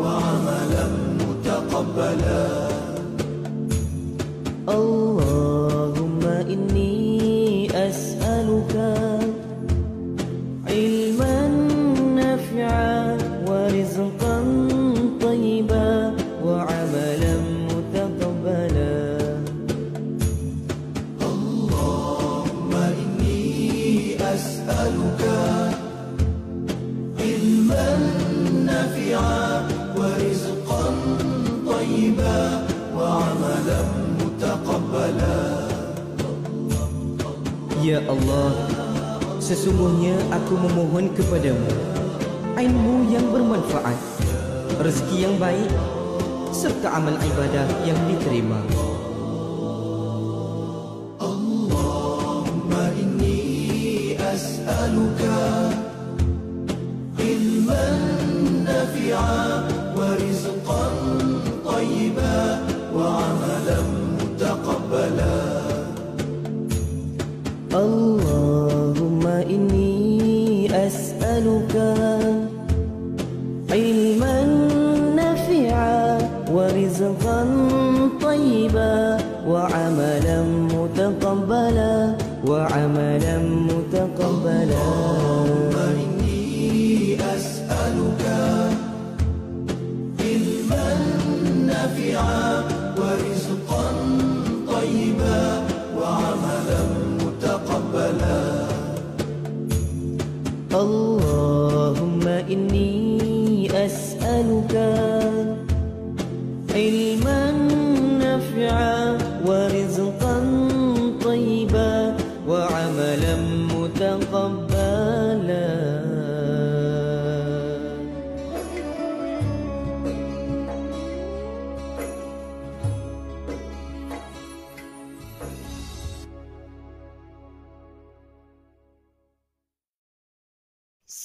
وعملا متقبلا. الله Allah Sesungguhnya aku memohon kepadamu Ilmu yang bermanfaat Rezeki yang baik Serta amal ibadah yang diterima. Allahumma inni as'aluka Ilman nafi'an.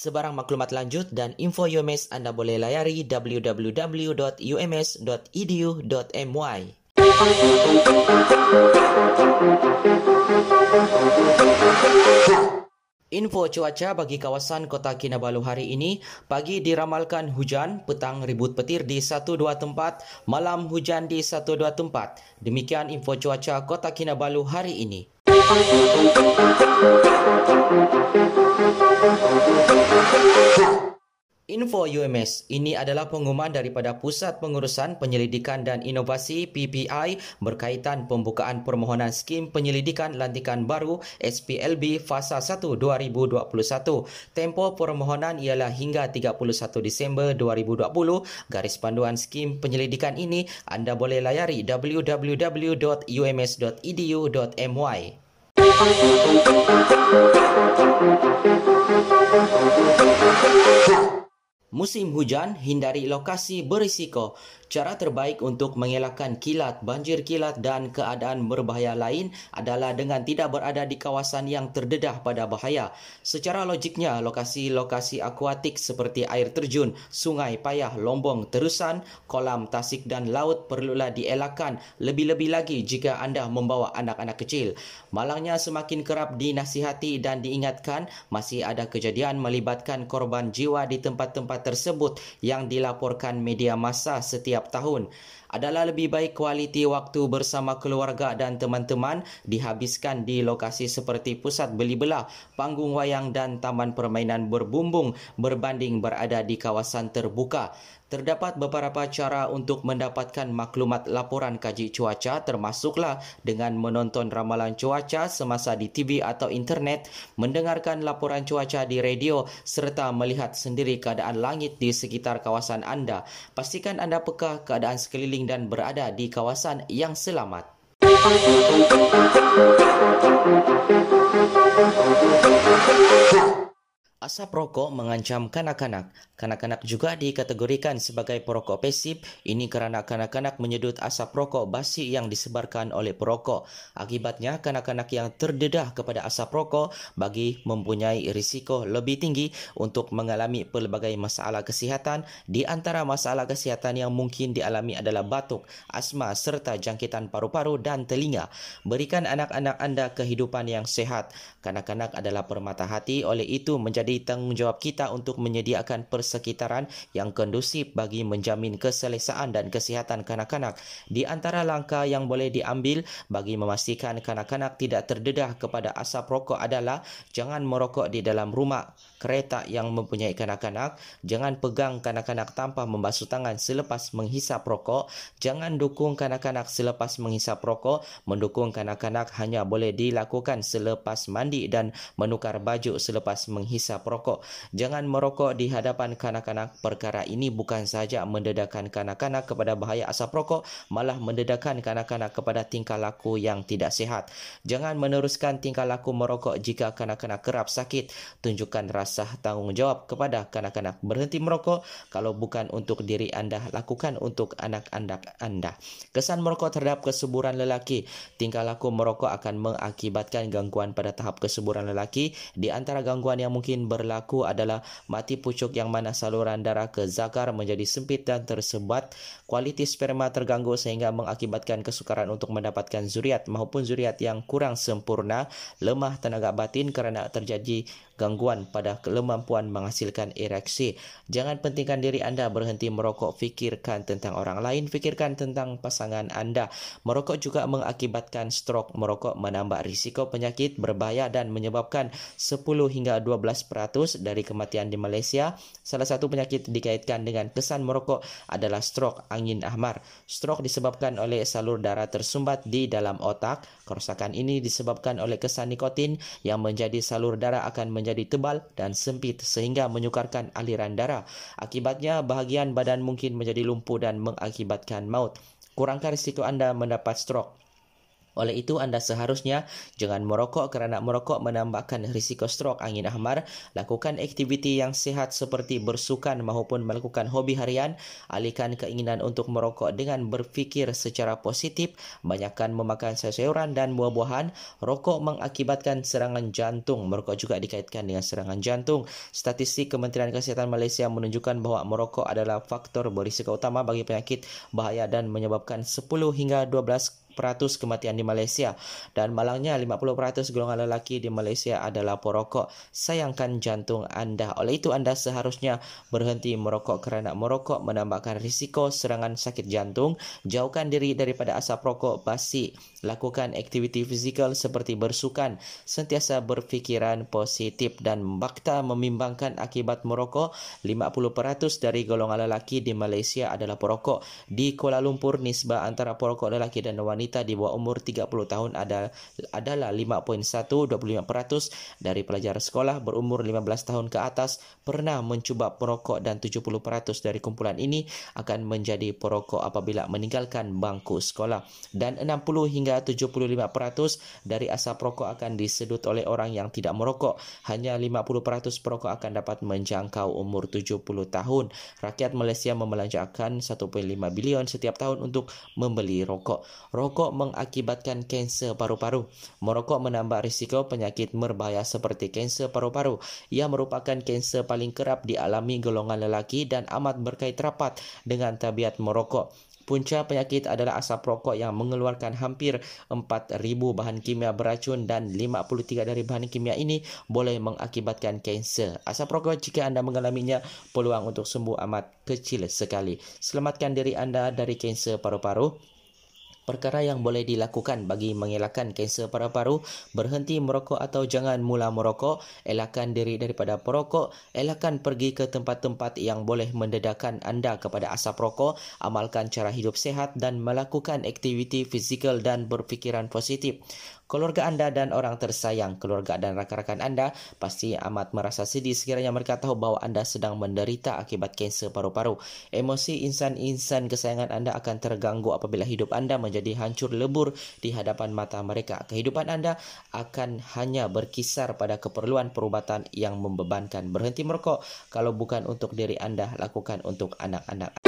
Sebarang maklumat lanjut dan info UMS anda boleh layari www.ums.edu.my. Info cuaca bagi kawasan Kota Kinabalu hari ini, pagi diramalkan hujan, petang ribut petir di satu dua tempat, malam hujan di satu dua tempat. Demikian info cuaca Kota Kinabalu hari ini. Info UMS, ini adalah pengumuman daripada Pusat Pengurusan Penyelidikan dan Inovasi PPI berkaitan pembukaan permohonan skim penyelidikan lantikan baru SPLB Fasa 1 2021. Tempoh permohonan ialah hingga 31 Disember 2020. Garis panduan skim penyelidikan ini anda boleh layari www.ums.edu.my. Thank you. Musim hujan, hindari lokasi berisiko. Cara terbaik untuk mengelakkan kilat, banjir kilat dan keadaan berbahaya lain adalah dengan tidak berada di kawasan yang terdedah pada bahaya. Secara logiknya, lokasi-lokasi akuatik seperti air terjun, sungai payah, lombong, terusan, kolam, tasik dan laut perlulah dielakkan lebih-lebih lagi jika anda membawa anak-anak kecil. Malangnya semakin kerap dinasihati dan diingatkan masih ada kejadian melibatkan korban jiwa di tempat-tempat tersebut yang dilaporkan media massa setiap tahun adalah lebih baik kualiti waktu bersama keluarga dan teman-teman dihabiskan di lokasi seperti pusat beli belah, panggung wayang dan taman permainan berbumbung berbanding berada di kawasan terbuka. Terdapat beberapa cara untuk mendapatkan maklumat laporan kaji cuaca termasuklah dengan menonton ramalan cuaca semasa di TV atau internet, mendengarkan laporan cuaca di radio serta melihat sendiri keadaan langit di sekitar kawasan anda. Pastikan anda peka keadaan sekeliling dan berada di kawasan yang selamat. Asap rokok mengancam kanak-kanak. Kanak-kanak juga dikategorikan sebagai perokok pasif. Ini kerana kanak-kanak menyedut asap rokok basi yang disebarkan oleh perokok. Akibatnya, kanak-kanak yang terdedah kepada asap rokok bagi mempunyai risiko lebih tinggi untuk mengalami pelbagai masalah kesihatan. Di antara masalah kesihatan yang mungkin dialami adalah batuk, asma serta jangkitan paru-paru dan telinga. Berikan anak-anak anda kehidupan yang sehat. Kanak-kanak adalah permata hati, oleh itu menjadi menjadi tanggungjawab kita untuk menyediakan persekitaran yang kondusif bagi menjamin keselesaan dan kesihatan kanak-kanak. Di antara langkah yang boleh diambil bagi memastikan kanak-kanak tidak terdedah kepada asap rokok adalah jangan merokok di dalam rumah kereta yang mempunyai kanak-kanak, jangan pegang kanak-kanak tanpa membasuh tangan selepas menghisap rokok, jangan dukung kanak-kanak selepas menghisap rokok, mendukung kanak-kanak hanya boleh dilakukan selepas mandi dan menukar baju selepas menghisap asap rokok. Jangan merokok di hadapan kanak-kanak. Perkara ini bukan sahaja mendedahkan kanak-kanak kepada bahaya asap rokok, malah mendedahkan kanak-kanak kepada tingkah laku yang tidak sihat. Jangan meneruskan tingkah laku merokok jika kanak-kanak kerap sakit. Tunjukkan rasa tanggungjawab kepada kanak-kanak. Berhenti merokok kalau bukan untuk diri anda, lakukan untuk anak-anak anda. Kesan merokok terhadap kesuburan lelaki. Tingkah laku merokok akan mengakibatkan gangguan pada tahap kesuburan lelaki. Di antara gangguan yang mungkin berlaku adalah mati pucuk yang mana saluran darah ke zakar menjadi sempit dan tersebat, kualiti sperma terganggu sehingga mengakibatkan kesukaran untuk mendapatkan zuriat maupun zuriat yang kurang sempurna, lemah tenaga batin kerana terjadi gangguan pada kemampuan menghasilkan ereksi. Jangan pentingkan diri anda berhenti merokok, fikirkan tentang orang lain, fikirkan tentang pasangan anda. Merokok juga mengakibatkan stroke. Merokok menambah risiko penyakit berbahaya dan menyebabkan 10 hingga 12% dari kematian di Malaysia. Salah satu penyakit dikaitkan dengan kesan merokok adalah stroke angin ahmar. Stroke disebabkan oleh salur darah tersumbat di dalam otak. Kerosakan ini disebabkan oleh kesan nikotin yang menjadi salur darah akan menjadi tebal dan sempit sehingga menyukarkan aliran darah. Akibatnya, bahagian badan mungkin menjadi lumpuh dan mengakibatkan maut. Kurangkan risiko anda mendapat stroke. Oleh itu, anda seharusnya jangan merokok kerana merokok menambahkan risiko strok angin ahmar. Lakukan aktiviti yang sihat seperti bersukan maupun melakukan hobi harian. Alihkan keinginan untuk merokok dengan berfikir secara positif. Banyakkan memakan sayuran dan buah-buahan. Rokok mengakibatkan serangan jantung. Merokok juga dikaitkan dengan serangan jantung. Statistik Kementerian Kesihatan Malaysia menunjukkan bahawa merokok adalah faktor berisiko utama bagi penyakit bahaya dan menyebabkan 10 hingga 12 kematian di Malaysia dan malangnya 50% golongan lelaki di Malaysia adalah perokok. Sayangkan jantung anda. Oleh itu anda seharusnya berhenti merokok kerana merokok menambahkan risiko serangan sakit jantung. Jauhkan diri daripada asap rokok basi. Lakukan aktiviti fizikal seperti bersukan. Sentiasa berfikiran positif dan bakta memimbangkan akibat merokok. 50% dari golongan lelaki di Malaysia adalah perokok. Di Kuala Lumpur nisbah antara perokok lelaki dan wanita di bawah umur 30 tahun ada, adalah 5.125% dari pelajar sekolah berumur 15 tahun ke atas pernah mencuba perokok dan 70% dari kumpulan ini akan menjadi perokok apabila meninggalkan bangku sekolah dan 60 hingga 75% dari asap rokok akan disedut oleh orang yang tidak merokok hanya 50% perokok akan dapat menjangkau umur 70 tahun rakyat Malaysia membelanjakan 1.5 bilion setiap tahun untuk membeli rokok rokok mengakibatkan kanser paru-paru. Merokok menambah risiko penyakit berbahaya seperti kanser paru-paru. Ia merupakan kanser paling kerap dialami golongan lelaki dan amat berkait rapat dengan tabiat merokok. Punca penyakit adalah asap rokok yang mengeluarkan hampir 4,000 bahan kimia beracun dan 53 dari bahan kimia ini boleh mengakibatkan kanser. Asap rokok jika anda mengalaminya, peluang untuk sembuh amat kecil sekali. Selamatkan diri anda dari kanser paru-paru perkara yang boleh dilakukan bagi mengelakkan kanser paru-paru, berhenti merokok atau jangan mula merokok, elakkan diri daripada perokok, elakkan pergi ke tempat-tempat yang boleh mendedahkan anda kepada asap rokok, amalkan cara hidup sehat dan melakukan aktiviti fizikal dan berfikiran positif keluarga anda dan orang tersayang, keluarga dan rakan-rakan anda pasti amat merasa sedih sekiranya mereka tahu bahawa anda sedang menderita akibat kanser paru-paru. Emosi insan-insan kesayangan anda akan terganggu apabila hidup anda menjadi hancur lebur di hadapan mata mereka. Kehidupan anda akan hanya berkisar pada keperluan perubatan yang membebankan. Berhenti merokok kalau bukan untuk diri anda, lakukan untuk anak-anak.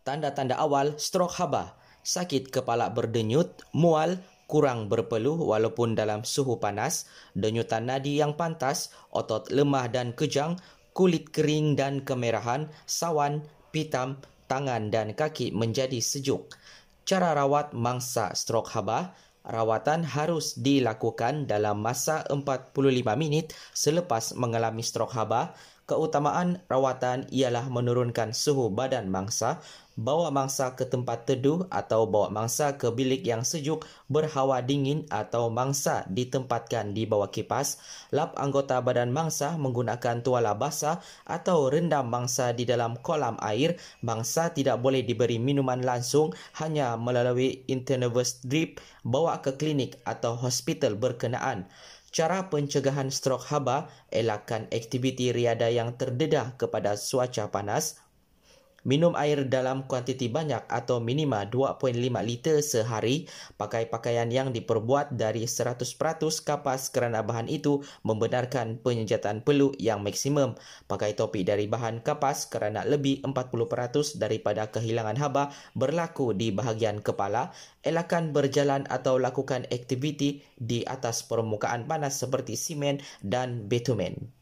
Tanda-tanda awal strok haba, sakit kepala berdenyut, mual, kurang berpeluh walaupun dalam suhu panas, denyutan nadi yang pantas, otot lemah dan kejang, kulit kering dan kemerahan, sawan, pitam, tangan dan kaki menjadi sejuk. Cara rawat mangsa strok haba, rawatan harus dilakukan dalam masa 45 minit selepas mengalami strok haba. Keutamaan rawatan ialah menurunkan suhu badan mangsa, bawa mangsa ke tempat teduh atau bawa mangsa ke bilik yang sejuk berhawa dingin atau mangsa ditempatkan di bawah kipas, lap anggota badan mangsa menggunakan tuala basah atau rendam mangsa di dalam kolam air, mangsa tidak boleh diberi minuman langsung hanya melalui intravenous drip, bawa ke klinik atau hospital berkenaan. Cara pencegahan strok haba, elakkan aktiviti riada yang terdedah kepada cuaca panas, Minum air dalam kuantiti banyak atau minima 2.5 liter sehari. Pakai pakaian yang diperbuat dari 100% kapas kerana bahan itu membenarkan penyejatan peluk yang maksimum. Pakai topi dari bahan kapas kerana lebih 40% daripada kehilangan haba berlaku di bahagian kepala. Elakkan berjalan atau lakukan aktiviti di atas permukaan panas seperti simen dan bitumen.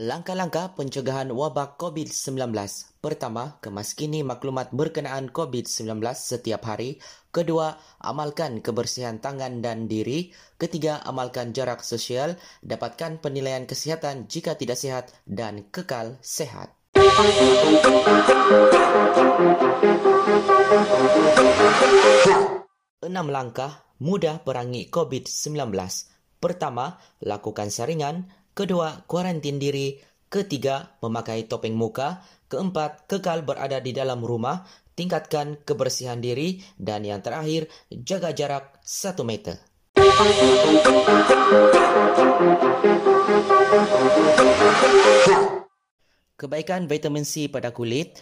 Langkah-langkah pencegahan wabak COVID-19. Pertama, kemaskini maklumat berkenaan COVID-19 setiap hari. Kedua, amalkan kebersihan tangan dan diri. Ketiga, amalkan jarak sosial. Dapatkan penilaian kesihatan jika tidak sihat dan kekal sehat. Enam langkah mudah perangi COVID-19. Pertama, lakukan saringan. Kedua, kuarantin diri. Ketiga, memakai topeng muka. Keempat, kekal berada di dalam rumah. Tingkatkan kebersihan diri. Dan yang terakhir, jaga jarak satu meter. Kebaikan vitamin C pada kulit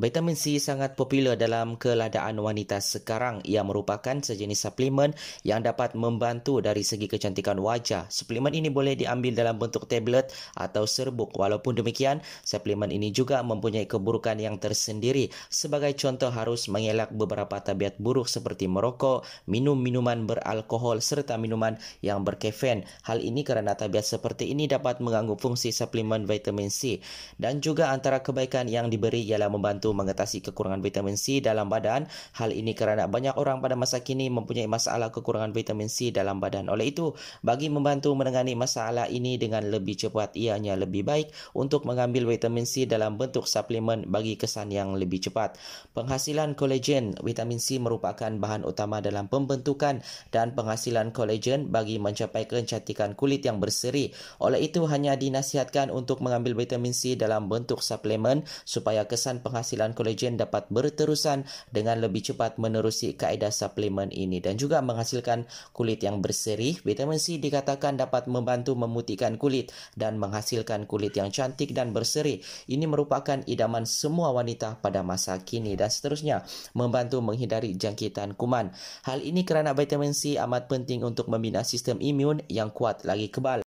Vitamin C sangat popular dalam keladaan wanita sekarang. Ia merupakan sejenis suplemen yang dapat membantu dari segi kecantikan wajah. Suplemen ini boleh diambil dalam bentuk tablet atau serbuk. Walaupun demikian, suplemen ini juga mempunyai keburukan yang tersendiri. Sebagai contoh harus mengelak beberapa tabiat buruk seperti merokok, minum minuman beralkohol serta minuman yang berkafein. Hal ini kerana tabiat seperti ini dapat mengganggu fungsi suplemen vitamin C. Dan juga antara kebaikan yang diberi ialah membantu mengatasi kekurangan vitamin C dalam badan. Hal ini kerana banyak orang pada masa kini mempunyai masalah kekurangan vitamin C dalam badan. Oleh itu, bagi membantu menangani masalah ini dengan lebih cepat, ianya lebih baik untuk mengambil vitamin C dalam bentuk suplemen bagi kesan yang lebih cepat. Penghasilan kolagen vitamin C merupakan bahan utama dalam pembentukan dan penghasilan kolagen bagi mencapai kecantikan kulit yang berseri. Oleh itu, hanya dinasihatkan untuk mengambil vitamin C dalam bentuk suplemen supaya kesan penghasilan penghasilan kolagen dapat berterusan dengan lebih cepat menerusi kaedah suplemen ini dan juga menghasilkan kulit yang berseri. Vitamin C dikatakan dapat membantu memutihkan kulit dan menghasilkan kulit yang cantik dan berseri. Ini merupakan idaman semua wanita pada masa kini dan seterusnya membantu menghindari jangkitan kuman. Hal ini kerana vitamin C amat penting untuk membina sistem imun yang kuat lagi kebal.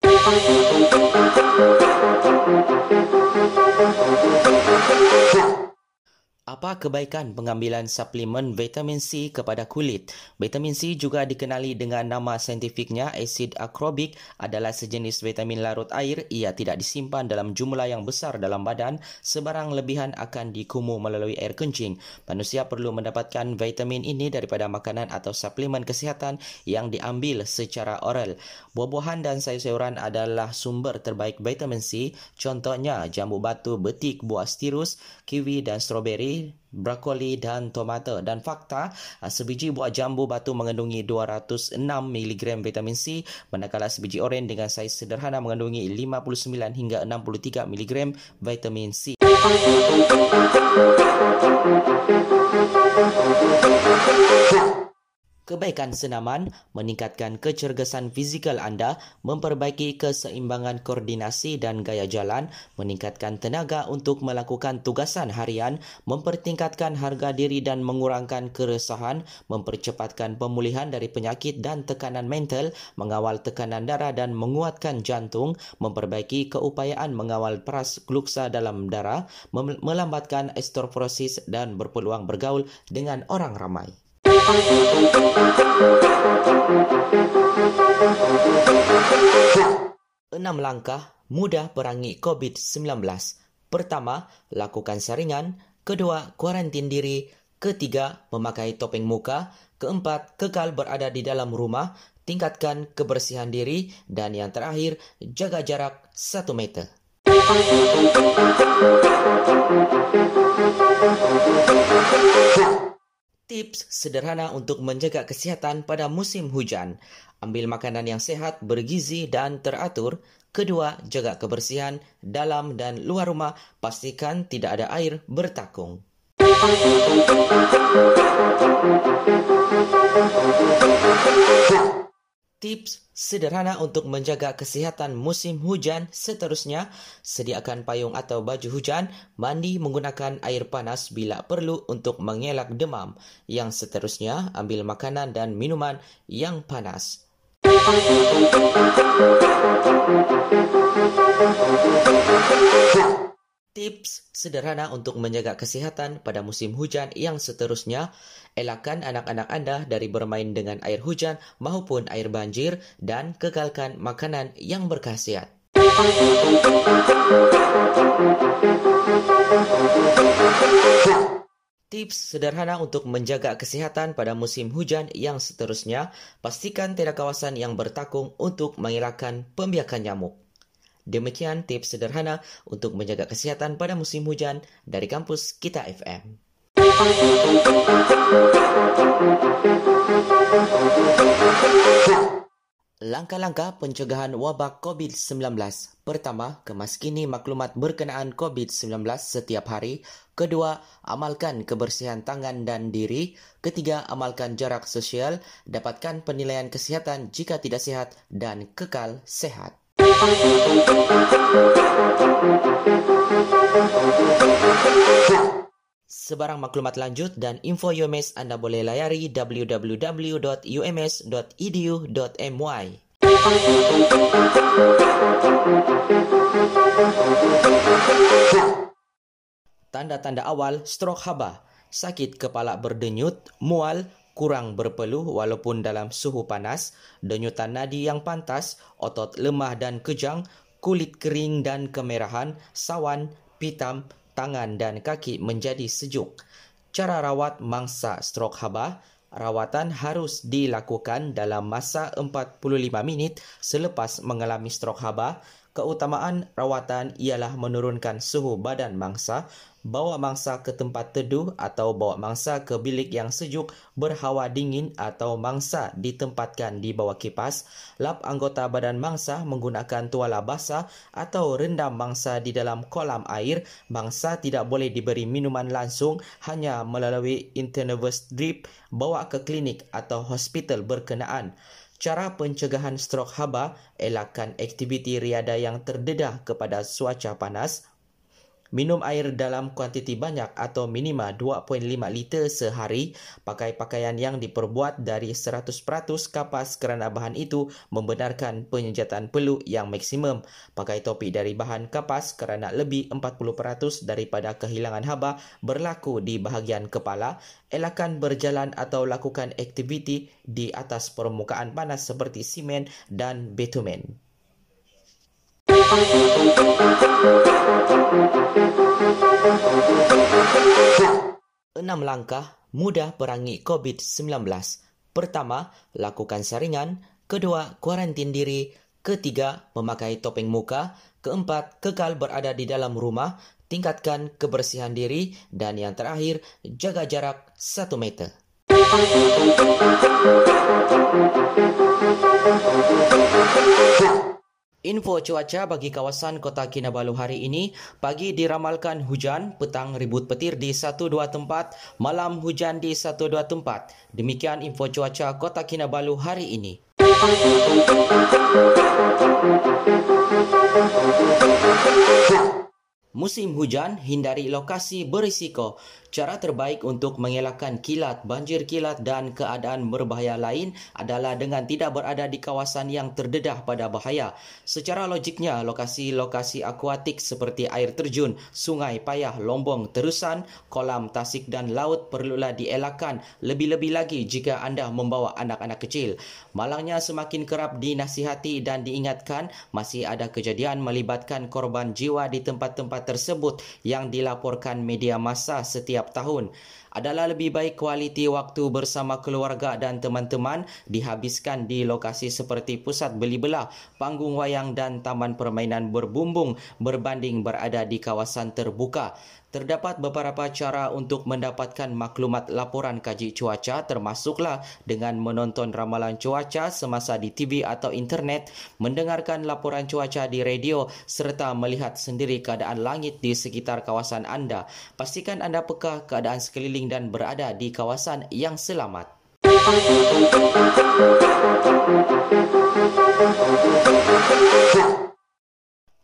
Apa kebaikan pengambilan suplemen vitamin C kepada kulit? Vitamin C juga dikenali dengan nama saintifiknya asid akrobik adalah sejenis vitamin larut air. Ia tidak disimpan dalam jumlah yang besar dalam badan. Sebarang lebihan akan dikumu melalui air kencing. Manusia perlu mendapatkan vitamin ini daripada makanan atau suplemen kesihatan yang diambil secara oral. Buah-buahan dan sayur-sayuran adalah sumber terbaik vitamin C. Contohnya jambu batu, betik, buah stirus, kiwi dan stroberi brokoli dan tomato dan fakta ah, sebiji buah jambu batu mengandungi 206 mg vitamin C manakala sebiji oren dengan saiz sederhana mengandungi 59 hingga 63 mg vitamin C. Kebaikan senaman meningkatkan kecergasan fizikal anda, memperbaiki keseimbangan koordinasi dan gaya jalan, meningkatkan tenaga untuk melakukan tugasan harian, mempertingkatkan harga diri dan mengurangkan keresahan, mempercepatkan pemulihan dari penyakit dan tekanan mental, mengawal tekanan darah dan menguatkan jantung, memperbaiki keupayaan mengawal peras gluksa dalam darah, melambatkan osteoporosis dan berpeluang bergaul dengan orang ramai. Enam langkah mudah perangi COVID-19. Pertama, lakukan saringan. Kedua, kuarantin diri. Ketiga, memakai topeng muka. Keempat, kekal berada di dalam rumah. Tingkatkan kebersihan diri. Dan yang terakhir, jaga jarak satu meter. Tips sederhana untuk menjaga kesihatan pada musim hujan. Ambil makanan yang sehat, bergizi dan teratur. Kedua, jaga kebersihan dalam dan luar rumah. Pastikan tidak ada air bertakung. Tips sederhana untuk menjaga kesihatan musim hujan seterusnya, sediakan payung atau baju hujan, mandi menggunakan air panas bila perlu untuk mengelak demam. Yang seterusnya, ambil makanan dan minuman yang panas. Tips sederhana untuk menjaga kesihatan pada musim hujan yang seterusnya, elakkan anak-anak anda dari bermain dengan air hujan maupun air banjir dan kekalkan makanan yang berkhasiat. Tips sederhana untuk menjaga kesihatan pada musim hujan yang seterusnya, pastikan tidak kawasan yang bertakung untuk mengelakkan pembiakan nyamuk. Demikian tips sederhana untuk menjaga kesihatan pada musim hujan dari kampus Kita FM. Langkah-langkah pencegahan wabak COVID-19. Pertama, kemaskini maklumat berkenaan COVID-19 setiap hari. Kedua, amalkan kebersihan tangan dan diri. Ketiga, amalkan jarak sosial. Dapatkan penilaian kesihatan jika tidak sehat dan kekal sehat. Sebarang maklumat lanjut dan info UMS anda boleh layari www.ums.edu.my. Tanda-tanda awal strok haba, sakit kepala berdenyut, mual, kurang berpeluh walaupun dalam suhu panas, denyutan nadi yang pantas, otot lemah dan kejang, kulit kering dan kemerahan, sawan, pitam, tangan dan kaki menjadi sejuk. Cara rawat mangsa strok haba, rawatan harus dilakukan dalam masa 45 minit selepas mengalami strok haba. Keutamaan rawatan ialah menurunkan suhu badan mangsa, bawa mangsa ke tempat teduh atau bawa mangsa ke bilik yang sejuk berhawa dingin atau mangsa ditempatkan di bawah kipas, lap anggota badan mangsa menggunakan tuala basah atau rendam mangsa di dalam kolam air, mangsa tidak boleh diberi minuman langsung hanya melalui intravenous drip, bawa ke klinik atau hospital berkenaan. Cara pencegahan strok haba, elakkan aktiviti riada yang terdedah kepada cuaca panas, Minum air dalam kuantiti banyak atau minima 2.5 liter sehari. Pakai pakaian yang diperbuat dari 100% kapas kerana bahan itu membenarkan penyenjataan peluk yang maksimum. Pakai topi dari bahan kapas kerana lebih 40% daripada kehilangan haba berlaku di bahagian kepala. Elakan berjalan atau lakukan aktiviti di atas permukaan panas seperti simen dan bitumen. Enam langkah mudah perangi COVID-19. Pertama, lakukan saringan. Kedua, kuarantin diri. Ketiga, memakai topeng muka. Keempat, kekal berada di dalam rumah. Tingkatkan kebersihan diri. Dan yang terakhir, jaga jarak satu meter. Info cuaca bagi kawasan Kota Kinabalu hari ini, pagi diramalkan hujan, petang ribut petir di satu dua tempat, malam hujan di satu dua tempat. Demikian info cuaca Kota Kinabalu hari ini. Musim hujan, hindari lokasi berisiko. Cara terbaik untuk mengelakkan kilat, banjir kilat dan keadaan berbahaya lain adalah dengan tidak berada di kawasan yang terdedah pada bahaya. Secara logiknya, lokasi-lokasi akuatik seperti air terjun, sungai, payah, lombong, terusan, kolam, tasik dan laut perlulah dielakkan lebih-lebih lagi jika anda membawa anak-anak kecil. Malangnya semakin kerap dinasihati dan diingatkan masih ada kejadian melibatkan korban jiwa di tempat-tempat tersebut yang dilaporkan media massa setiap setiap tahun adalah lebih baik kualiti waktu bersama keluarga dan teman-teman dihabiskan di lokasi seperti pusat beli belah, panggung wayang dan taman permainan berbumbung berbanding berada di kawasan terbuka. Terdapat beberapa cara untuk mendapatkan maklumat laporan kaji cuaca termasuklah dengan menonton ramalan cuaca semasa di TV atau internet, mendengarkan laporan cuaca di radio serta melihat sendiri keadaan langit di sekitar kawasan anda. Pastikan anda peka keadaan sekeliling dan berada di kawasan yang selamat.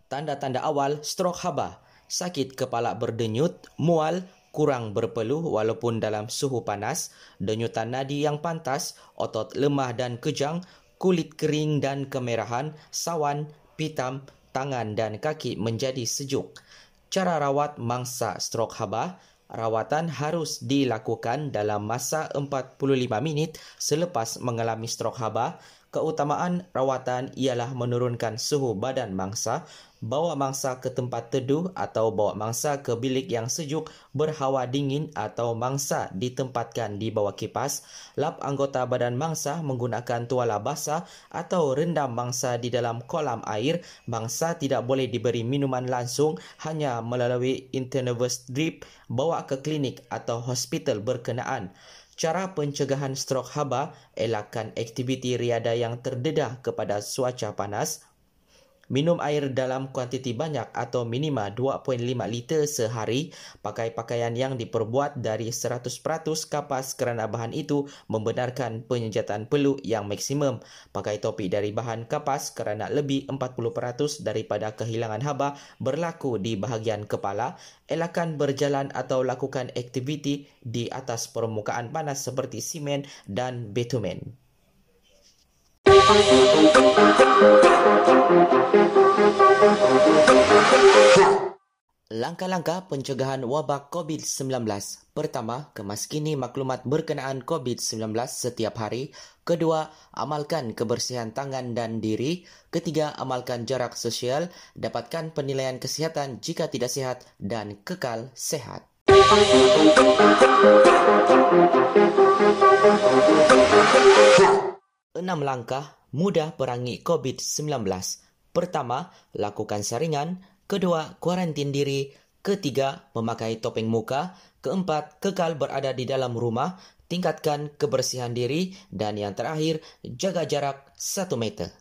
Tanda-tanda awal strok haba sakit kepala berdenyut, mual, kurang berpeluh walaupun dalam suhu panas, denyutan nadi yang pantas, otot lemah dan kejang, kulit kering dan kemerahan, sawan, pitam, tangan dan kaki menjadi sejuk. Cara rawat mangsa strok haba, rawatan harus dilakukan dalam masa 45 minit selepas mengalami strok haba. Keutamaan rawatan ialah menurunkan suhu badan mangsa, bawa mangsa ke tempat teduh atau bawa mangsa ke bilik yang sejuk berhawa dingin atau mangsa ditempatkan di bawah kipas, lap anggota badan mangsa menggunakan tuala basah atau rendam mangsa di dalam kolam air, mangsa tidak boleh diberi minuman langsung hanya melalui intravenous drip bawa ke klinik atau hospital berkenaan. Cara pencegahan strok haba, elakkan aktiviti riada yang terdedah kepada cuaca panas, Minum air dalam kuantiti banyak atau minima 2.5 liter sehari. Pakai pakaian yang diperbuat dari 100% kapas kerana bahan itu membenarkan penyejatan peluk yang maksimum. Pakai topi dari bahan kapas kerana lebih 40% daripada kehilangan haba berlaku di bahagian kepala. Elakan berjalan atau lakukan aktiviti di atas permukaan panas seperti simen dan bitumen. Langkah-langkah pencegahan wabak COVID-19. Pertama, kemaskini maklumat berkenaan COVID-19 setiap hari. Kedua, amalkan kebersihan tangan dan diri. Ketiga, amalkan jarak sosial. Dapatkan penilaian kesihatan jika tidak sehat dan kekal sehat. Enam langkah mudah perangi COVID-19. Pertama, lakukan saringan. Kedua, kuarantin diri. Ketiga, memakai topeng muka. Keempat, kekal berada di dalam rumah. Tingkatkan kebersihan diri. Dan yang terakhir, jaga jarak 1 meter.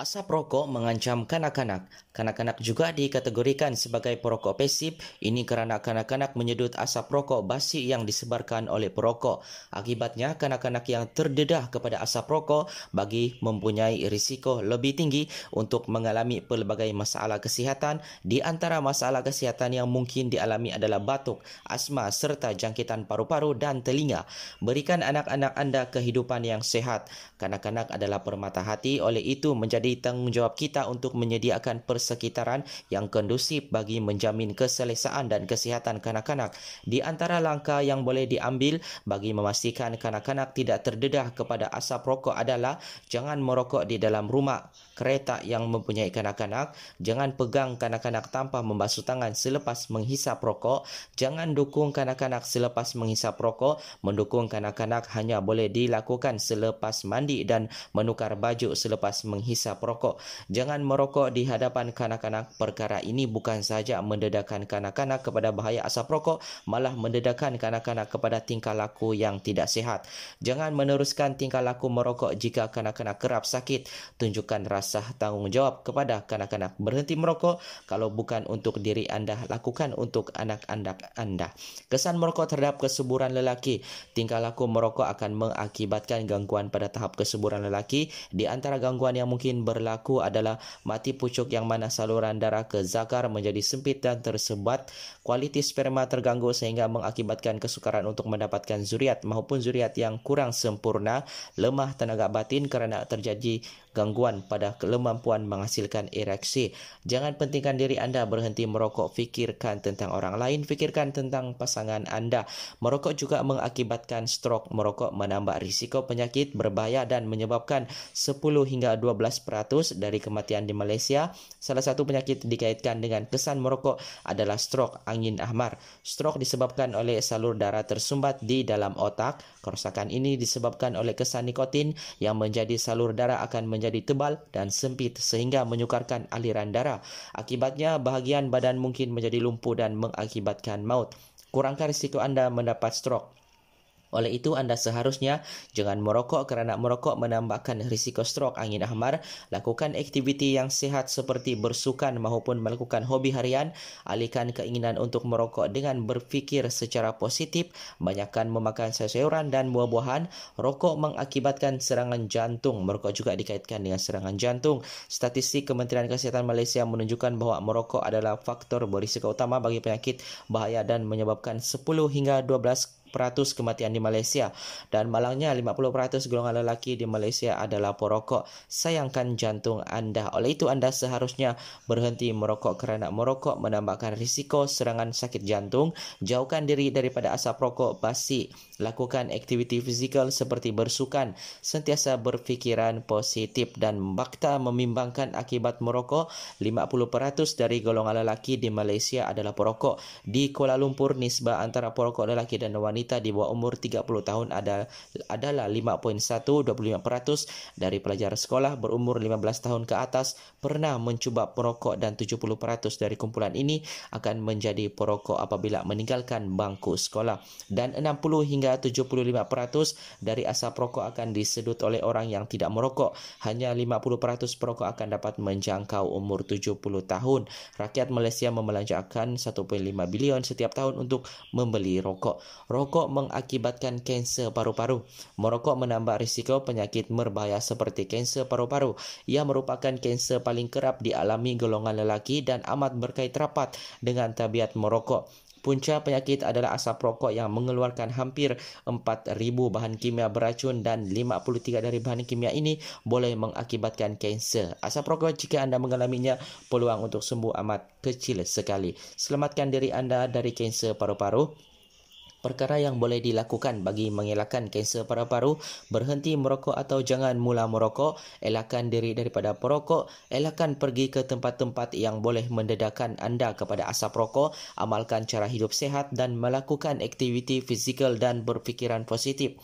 Asap rokok mengancam kanak-kanak. Kanak-kanak juga dikategorikan sebagai perokok pasif. Ini kerana kanak-kanak menyedut asap rokok basi yang disebarkan oleh perokok. Akibatnya, kanak-kanak yang terdedah kepada asap rokok bagi mempunyai risiko lebih tinggi untuk mengalami pelbagai masalah kesihatan. Di antara masalah kesihatan yang mungkin dialami adalah batuk, asma serta jangkitan paru-paru dan telinga. Berikan anak-anak anda kehidupan yang sehat. Kanak-kanak adalah permata hati, oleh itu menjadi menjadi tanggungjawab kita untuk menyediakan persekitaran yang kondusif bagi menjamin keselesaan dan kesihatan kanak-kanak. Di antara langkah yang boleh diambil bagi memastikan kanak-kanak tidak terdedah kepada asap rokok adalah jangan merokok di dalam rumah kereta yang mempunyai kanak-kanak, jangan pegang kanak-kanak tanpa membasuh tangan selepas menghisap rokok, jangan dukung kanak-kanak selepas menghisap rokok, mendukung kanak-kanak hanya boleh dilakukan selepas mandi dan menukar baju selepas menghisap rokok. Jangan merokok di hadapan kanak-kanak. Perkara ini bukan sahaja mendedahkan kanak-kanak kepada bahaya asap rokok, malah mendedahkan kanak-kanak kepada tingkah laku yang tidak sihat. Jangan meneruskan tingkah laku merokok jika kanak-kanak kerap sakit. Tunjukkan rasa tanggungjawab kepada kanak-kanak. Berhenti merokok kalau bukan untuk diri anda, lakukan untuk anak-anak anda. Kesan merokok terhadap kesuburan lelaki. Tingkah laku merokok akan mengakibatkan gangguan pada tahap kesuburan lelaki. Di antara gangguan yang mungkin berlaku adalah mati pucuk yang mana saluran darah ke zakar menjadi sempit dan tersebat. Kualiti sperma terganggu sehingga mengakibatkan kesukaran untuk mendapatkan zuriat maupun zuriat yang kurang sempurna. Lemah tenaga batin kerana terjadi gangguan pada kemampuan menghasilkan ereksi. Jangan pentingkan diri anda berhenti merokok, fikirkan tentang orang lain, fikirkan tentang pasangan anda. Merokok juga mengakibatkan stroke. Merokok menambah risiko penyakit berbahaya dan menyebabkan 10 hingga 12% dari kematian di Malaysia. Salah satu penyakit dikaitkan dengan kesan merokok adalah stroke angin ahmar. Stroke disebabkan oleh salur darah tersumbat di dalam otak. Kerosakan ini disebabkan oleh kesan nikotin yang menjadi salur darah akan menjadi tebal dan sempit sehingga menyukarkan aliran darah. Akibatnya bahagian badan mungkin menjadi lumpuh dan mengakibatkan maut. Kurangkan risiko anda mendapat stroke. Oleh itu anda seharusnya jangan merokok kerana merokok menambahkan risiko strok angin ahmar. Lakukan aktiviti yang sihat seperti bersukan maupun melakukan hobi harian. Alihkan keinginan untuk merokok dengan berfikir secara positif. Banyakkan memakan sayuran dan buah-buahan. Rokok mengakibatkan serangan jantung. Merokok juga dikaitkan dengan serangan jantung. Statistik Kementerian Kesihatan Malaysia menunjukkan bahawa merokok adalah faktor berisiko utama bagi penyakit bahaya dan menyebabkan 10 hingga 12 peratus kematian di Malaysia dan malangnya 50% golongan lelaki di Malaysia adalah perokok. Sayangkan jantung anda. Oleh itu anda seharusnya berhenti merokok kerana merokok menambahkan risiko serangan sakit jantung. Jauhkan diri daripada asap rokok basi. Lakukan aktiviti fizikal seperti bersukan. Sentiasa berfikiran positif dan bakta memimbangkan akibat merokok. 50% dari golongan lelaki di Malaysia adalah perokok. Di Kuala Lumpur nisbah antara perokok lelaki dan wanita wanita di bawah umur 30 tahun ada, adalah 5.125% dari pelajar sekolah berumur 15 tahun ke atas pernah mencuba perokok dan 70% dari kumpulan ini akan menjadi perokok apabila meninggalkan bangku sekolah. Dan 60 hingga 75% dari asap rokok akan disedut oleh orang yang tidak merokok. Hanya 50% perokok akan dapat menjangkau umur 70 tahun. Rakyat Malaysia membelanjakan 1.5 bilion setiap tahun untuk membeli rokok. Rokok merokok mengakibatkan kanser paru-paru. Merokok menambah risiko penyakit berbahaya seperti kanser paru-paru. Ia merupakan kanser paling kerap dialami golongan lelaki dan amat berkait rapat dengan tabiat merokok. Punca penyakit adalah asap rokok yang mengeluarkan hampir 4,000 bahan kimia beracun dan 53 dari bahan kimia ini boleh mengakibatkan kanser. Asap rokok jika anda mengalaminya, peluang untuk sembuh amat kecil sekali. Selamatkan diri anda dari kanser paru-paru. Perkara yang boleh dilakukan bagi mengelakkan kanser paru-paru, berhenti merokok atau jangan mula merokok, elakkan diri daripada perokok, elakkan pergi ke tempat-tempat yang boleh mendedahkan anda kepada asap rokok, amalkan cara hidup sehat dan melakukan aktiviti fizikal dan berfikiran positif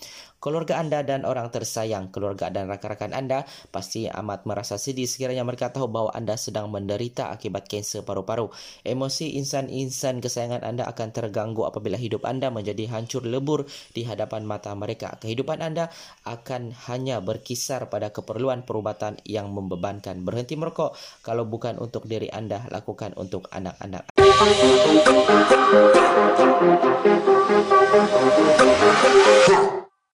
keluarga anda dan orang tersayang, keluarga dan rakan-rakan anda pasti amat merasa sedih sekiranya mereka tahu bahawa anda sedang menderita akibat kanser paru-paru. Emosi insan-insan kesayangan anda akan terganggu apabila hidup anda menjadi hancur lebur di hadapan mata mereka. Kehidupan anda akan hanya berkisar pada keperluan perubatan yang membebankan. Berhenti merokok kalau bukan untuk diri anda, lakukan untuk anak-anak.